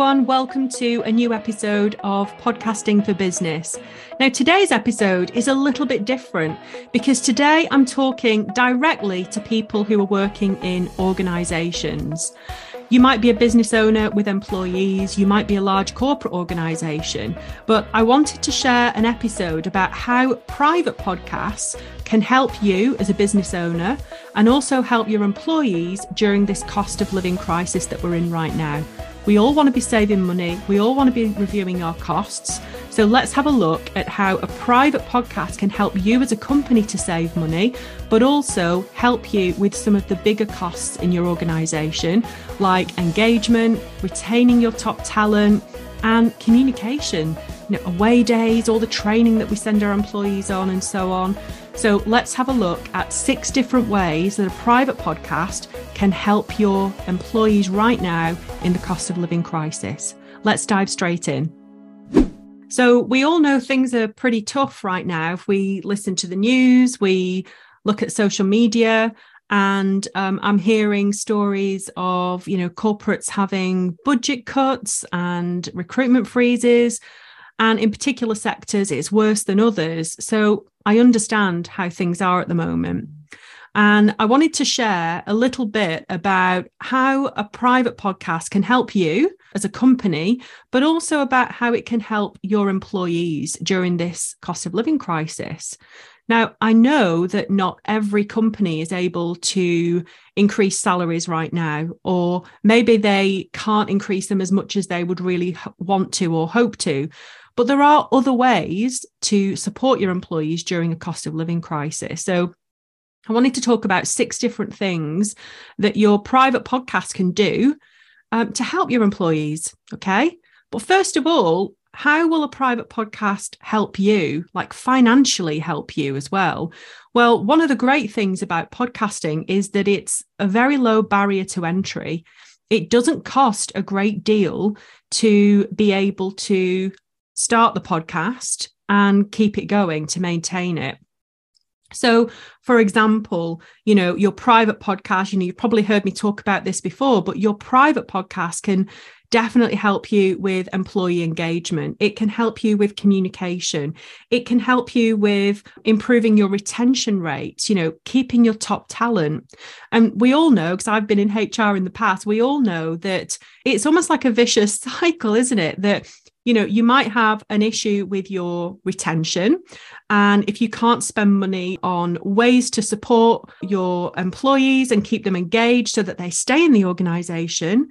everyone. Welcome to a new episode of Podcasting for Business. Now, today's episode is a little bit different because today I'm talking directly to people who are working in organizations. You might be a business owner with employees, you might be a large corporate organization, but I wanted to share an episode about how private podcasts can help you as a business owner and also help your employees during this cost of living crisis that we're in right now. We all want to be saving money. We all want to be reviewing our costs. So let's have a look at how a private podcast can help you as a company to save money, but also help you with some of the bigger costs in your organization, like engagement, retaining your top talent, and communication, you know, away days, all the training that we send our employees on, and so on. So let's have a look at six different ways that a private podcast can help your employees right now in the cost of living crisis. Let's dive straight in. So, we all know things are pretty tough right now. If we listen to the news, we look at social media, and um, I'm hearing stories of you know corporates having budget cuts and recruitment freezes, and in particular sectors, it's worse than others. So I understand how things are at the moment. And I wanted to share a little bit about how a private podcast can help you as a company, but also about how it can help your employees during this cost of living crisis. Now, I know that not every company is able to increase salaries right now, or maybe they can't increase them as much as they would really want to or hope to. But there are other ways to support your employees during a cost of living crisis. So I wanted to talk about six different things that your private podcast can do um, to help your employees. Okay. But first of all, how will a private podcast help you, like financially help you as well? Well, one of the great things about podcasting is that it's a very low barrier to entry. It doesn't cost a great deal to be able to start the podcast and keep it going to maintain it. So, for example, you know, your private podcast, you know, you've probably heard me talk about this before, but your private podcast can definitely help you with employee engagement. It can help you with communication. It can help you with improving your retention rates, you know, keeping your top talent. And we all know, because I've been in HR in the past, we all know that it's almost like a vicious cycle, isn't it? That you know you might have an issue with your retention. And if you can't spend money on ways to support your employees and keep them engaged so that they stay in the organization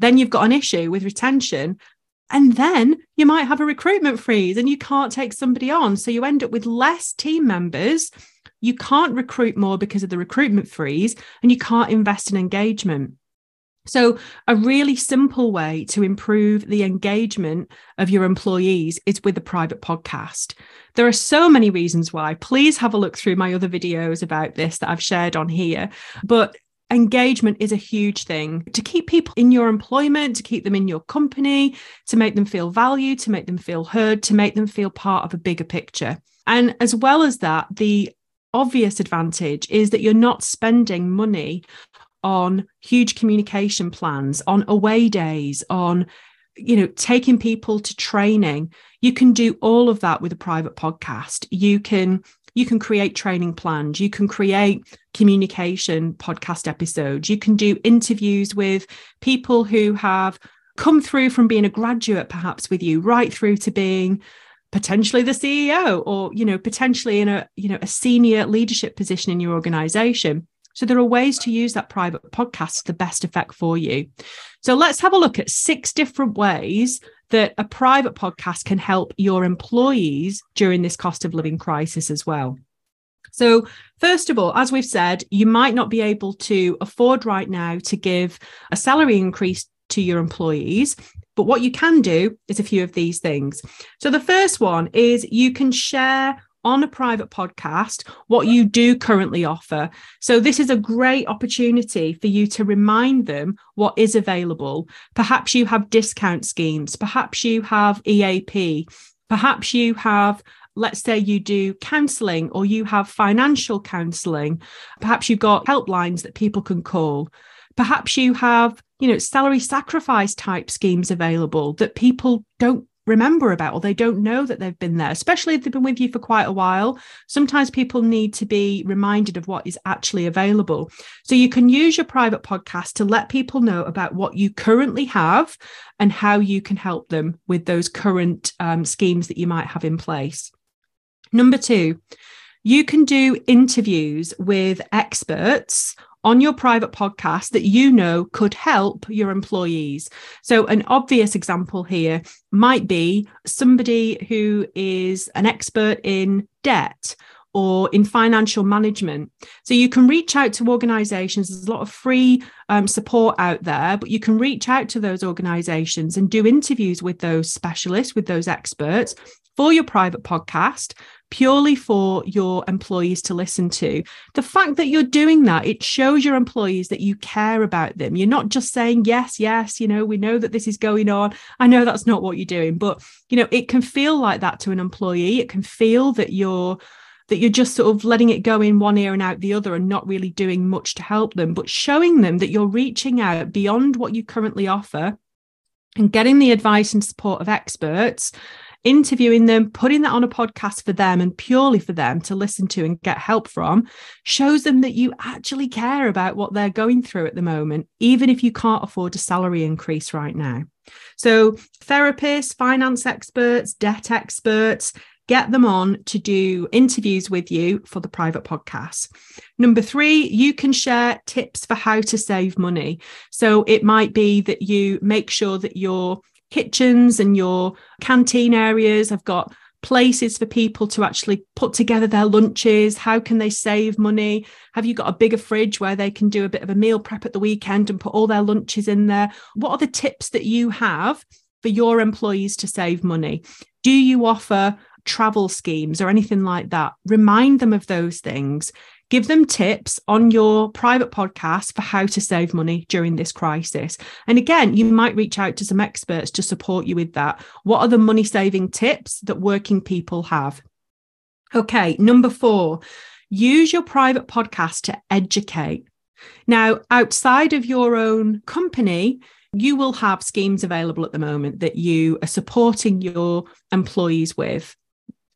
then you've got an issue with retention. And then you might have a recruitment freeze and you can't take somebody on. So you end up with less team members. You can't recruit more because of the recruitment freeze and you can't invest in engagement so, a really simple way to improve the engagement of your employees is with a private podcast. There are so many reasons why. Please have a look through my other videos about this that I've shared on here. But engagement is a huge thing to keep people in your employment, to keep them in your company, to make them feel valued, to make them feel heard, to make them feel part of a bigger picture. And as well as that, the obvious advantage is that you're not spending money on huge communication plans, on away days, on you know taking people to training. You can do all of that with a private podcast. You can you can create training plans. You can create communication podcast episodes. You can do interviews with people who have come through from being a graduate perhaps with you right through to being potentially the CEO or you know potentially in a you know a senior leadership position in your organization so there are ways to use that private podcast to the best effect for you. So let's have a look at six different ways that a private podcast can help your employees during this cost of living crisis as well. So, first of all, as we've said, you might not be able to afford right now to give a salary increase to your employees. But what you can do is a few of these things. So, the first one is you can share on a private podcast what you do currently offer. So, this is a great opportunity for you to remind them what is available. Perhaps you have discount schemes, perhaps you have EAP, perhaps you have let's say you do counseling or you have financial counseling, perhaps you've got helplines that people can call, perhaps you have you know, salary sacrifice type schemes available that people don't remember about or they don't know that they've been there, especially if they've been with you for quite a while. Sometimes people need to be reminded of what is actually available. So you can use your private podcast to let people know about what you currently have and how you can help them with those current um, schemes that you might have in place. Number two, you can do interviews with experts on your private podcast that you know could help your employees. So, an obvious example here might be somebody who is an expert in debt or in financial management. So you can reach out to organizations. There's a lot of free um, support out there, but you can reach out to those organizations and do interviews with those specialists, with those experts for your private podcast purely for your employees to listen to. The fact that you're doing that, it shows your employees that you care about them. You're not just saying, yes, yes, you know, we know that this is going on. I know that's not what you're doing, but, you know, it can feel like that to an employee. It can feel that you're that you're just sort of letting it go in one ear and out the other and not really doing much to help them, but showing them that you're reaching out beyond what you currently offer and getting the advice and support of experts interviewing them, putting that on a podcast for them and purely for them to listen to and get help from shows them that you actually care about what they're going through at the moment, even if you can't afford a salary increase right now. So, therapists, finance experts, debt experts, get them on to do interviews with you for the private podcast. Number three, you can share tips for how to save money. So it might be that you make sure that you're kitchens and your canteen areas have got places for people to actually put together their lunches how can they save money have you got a bigger fridge where they can do a bit of a meal prep at the weekend and put all their lunches in there what are the tips that you have for your employees to save money do you offer travel schemes or anything like that remind them of those things Give them tips on your private podcast for how to save money during this crisis. And again, you might reach out to some experts to support you with that. What are the money saving tips that working people have? Okay, number four, use your private podcast to educate. Now, outside of your own company, you will have schemes available at the moment that you are supporting your employees with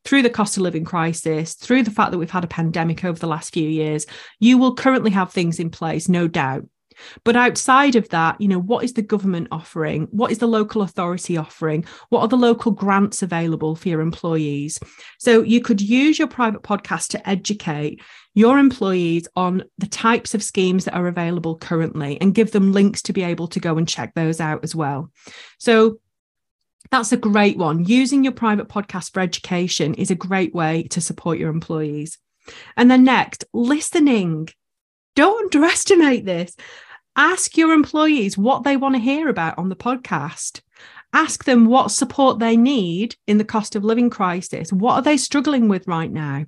through the cost of living crisis, through the fact that we've had a pandemic over the last few years, you will currently have things in place, no doubt. But outside of that, you know, what is the government offering? What is the local authority offering? What are the local grants available for your employees? So you could use your private podcast to educate your employees on the types of schemes that are available currently and give them links to be able to go and check those out as well. So that's a great one. Using your private podcast for education is a great way to support your employees. And then next, listening. Don't underestimate this. Ask your employees what they want to hear about on the podcast. Ask them what support they need in the cost of living crisis. What are they struggling with right now?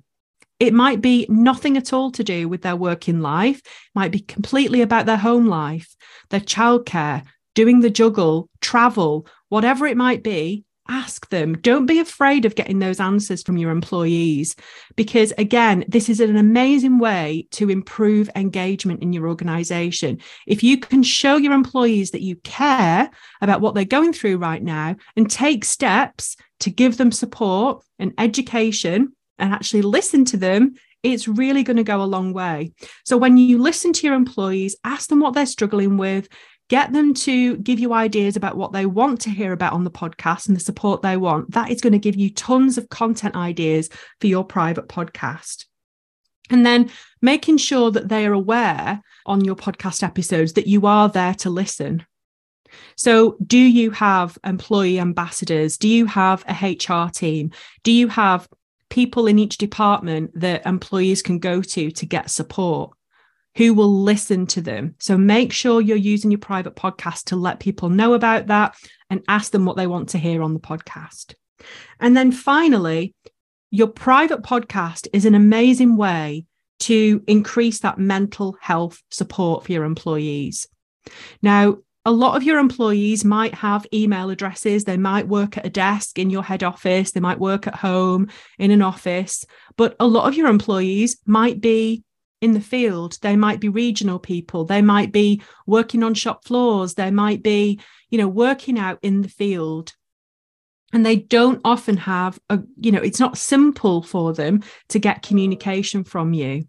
It might be nothing at all to do with their working life, it might be completely about their home life, their childcare, doing the juggle, travel, whatever it might be, ask them. Don't be afraid of getting those answers from your employees because, again, this is an amazing way to improve engagement in your organization. If you can show your employees that you care about what they're going through right now and take steps to give them support and education and actually listen to them. It's really going to go a long way. So, when you listen to your employees, ask them what they're struggling with, get them to give you ideas about what they want to hear about on the podcast and the support they want. That is going to give you tons of content ideas for your private podcast. And then making sure that they are aware on your podcast episodes that you are there to listen. So, do you have employee ambassadors? Do you have a HR team? Do you have people in each department that employees can go to to get support? Who will listen to them. So make sure you're using your private podcast to let people know about that and ask them what they want to hear on the podcast. And then finally, your private podcast is an amazing way to increase that mental health support for your employees. Now, a lot of your employees might have email addresses. They might work at a desk in your head office. They might work at home in an office. But a lot of your employees might be in the field. They might be regional people. They might be working on shop floors. They might be, you know, working out in the field. And they don't often have a, you know, it's not simple for them to get communication from you.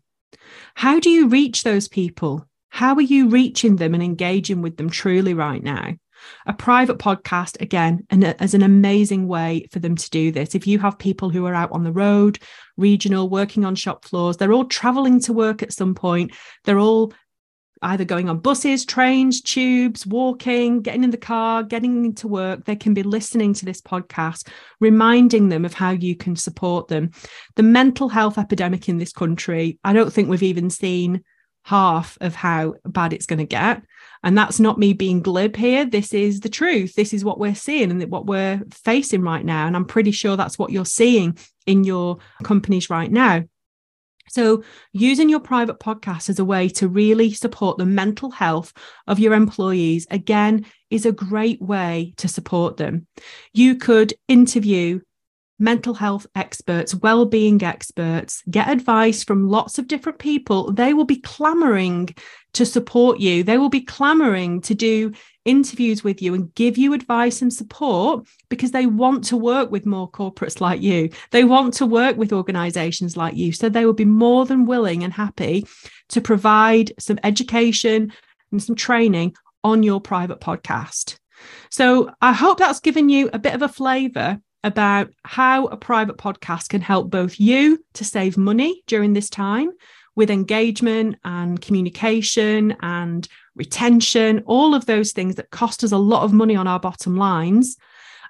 How do you reach those people? How are you reaching them and engaging with them truly right now? A private podcast, again, and as an amazing way for them to do this. If you have people who are out on the road, regional, working on shop floors, they're all traveling to work at some point. They're all either going on buses, trains, tubes, walking, getting in the car, getting into work, they can be listening to this podcast, reminding them of how you can support them. The mental health epidemic in this country, I don't think we've even seen half of how bad it's going to get. And that's not me being glib here. This is the truth. This is what we're seeing and what we're facing right now. And I'm pretty sure that's what you're seeing in your companies right now. So, using your private podcast as a way to really support the mental health of your employees, again, is a great way to support them. You could interview mental health experts, well-being experts, get advice from lots of different people. They will be clamoring to support you. They will be clamoring to do interviews with you and give you advice and support because they want to work with more corporates like you. They want to work with organizations like you. So they will be more than willing and happy to provide some education and some training on your private podcast. So I hope that's given you a bit of a flavor about how a private podcast can help both you to save money during this time with engagement and communication and retention, all of those things that cost us a lot of money on our bottom lines.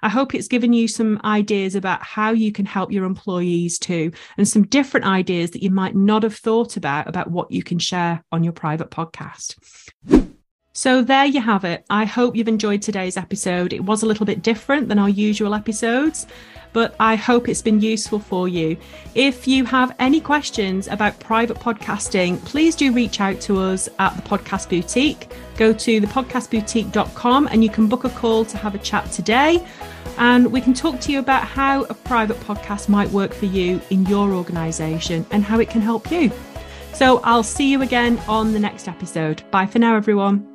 I hope it's given you some ideas about how you can help your employees too, and some different ideas that you might not have thought about about what you can share on your private podcast. So there you have it. I hope you've enjoyed today's episode. It was a little bit different than our usual episodes, but I hope it's been useful for you. If you have any questions about private podcasting, please do reach out to us at the Podcast Boutique. Go to thepodcastboutique.com and you can book a call to have a chat today. And we can talk to you about how a private podcast might work for you in your organization and how it can help you. So I'll see you again on the next episode. Bye for now, everyone.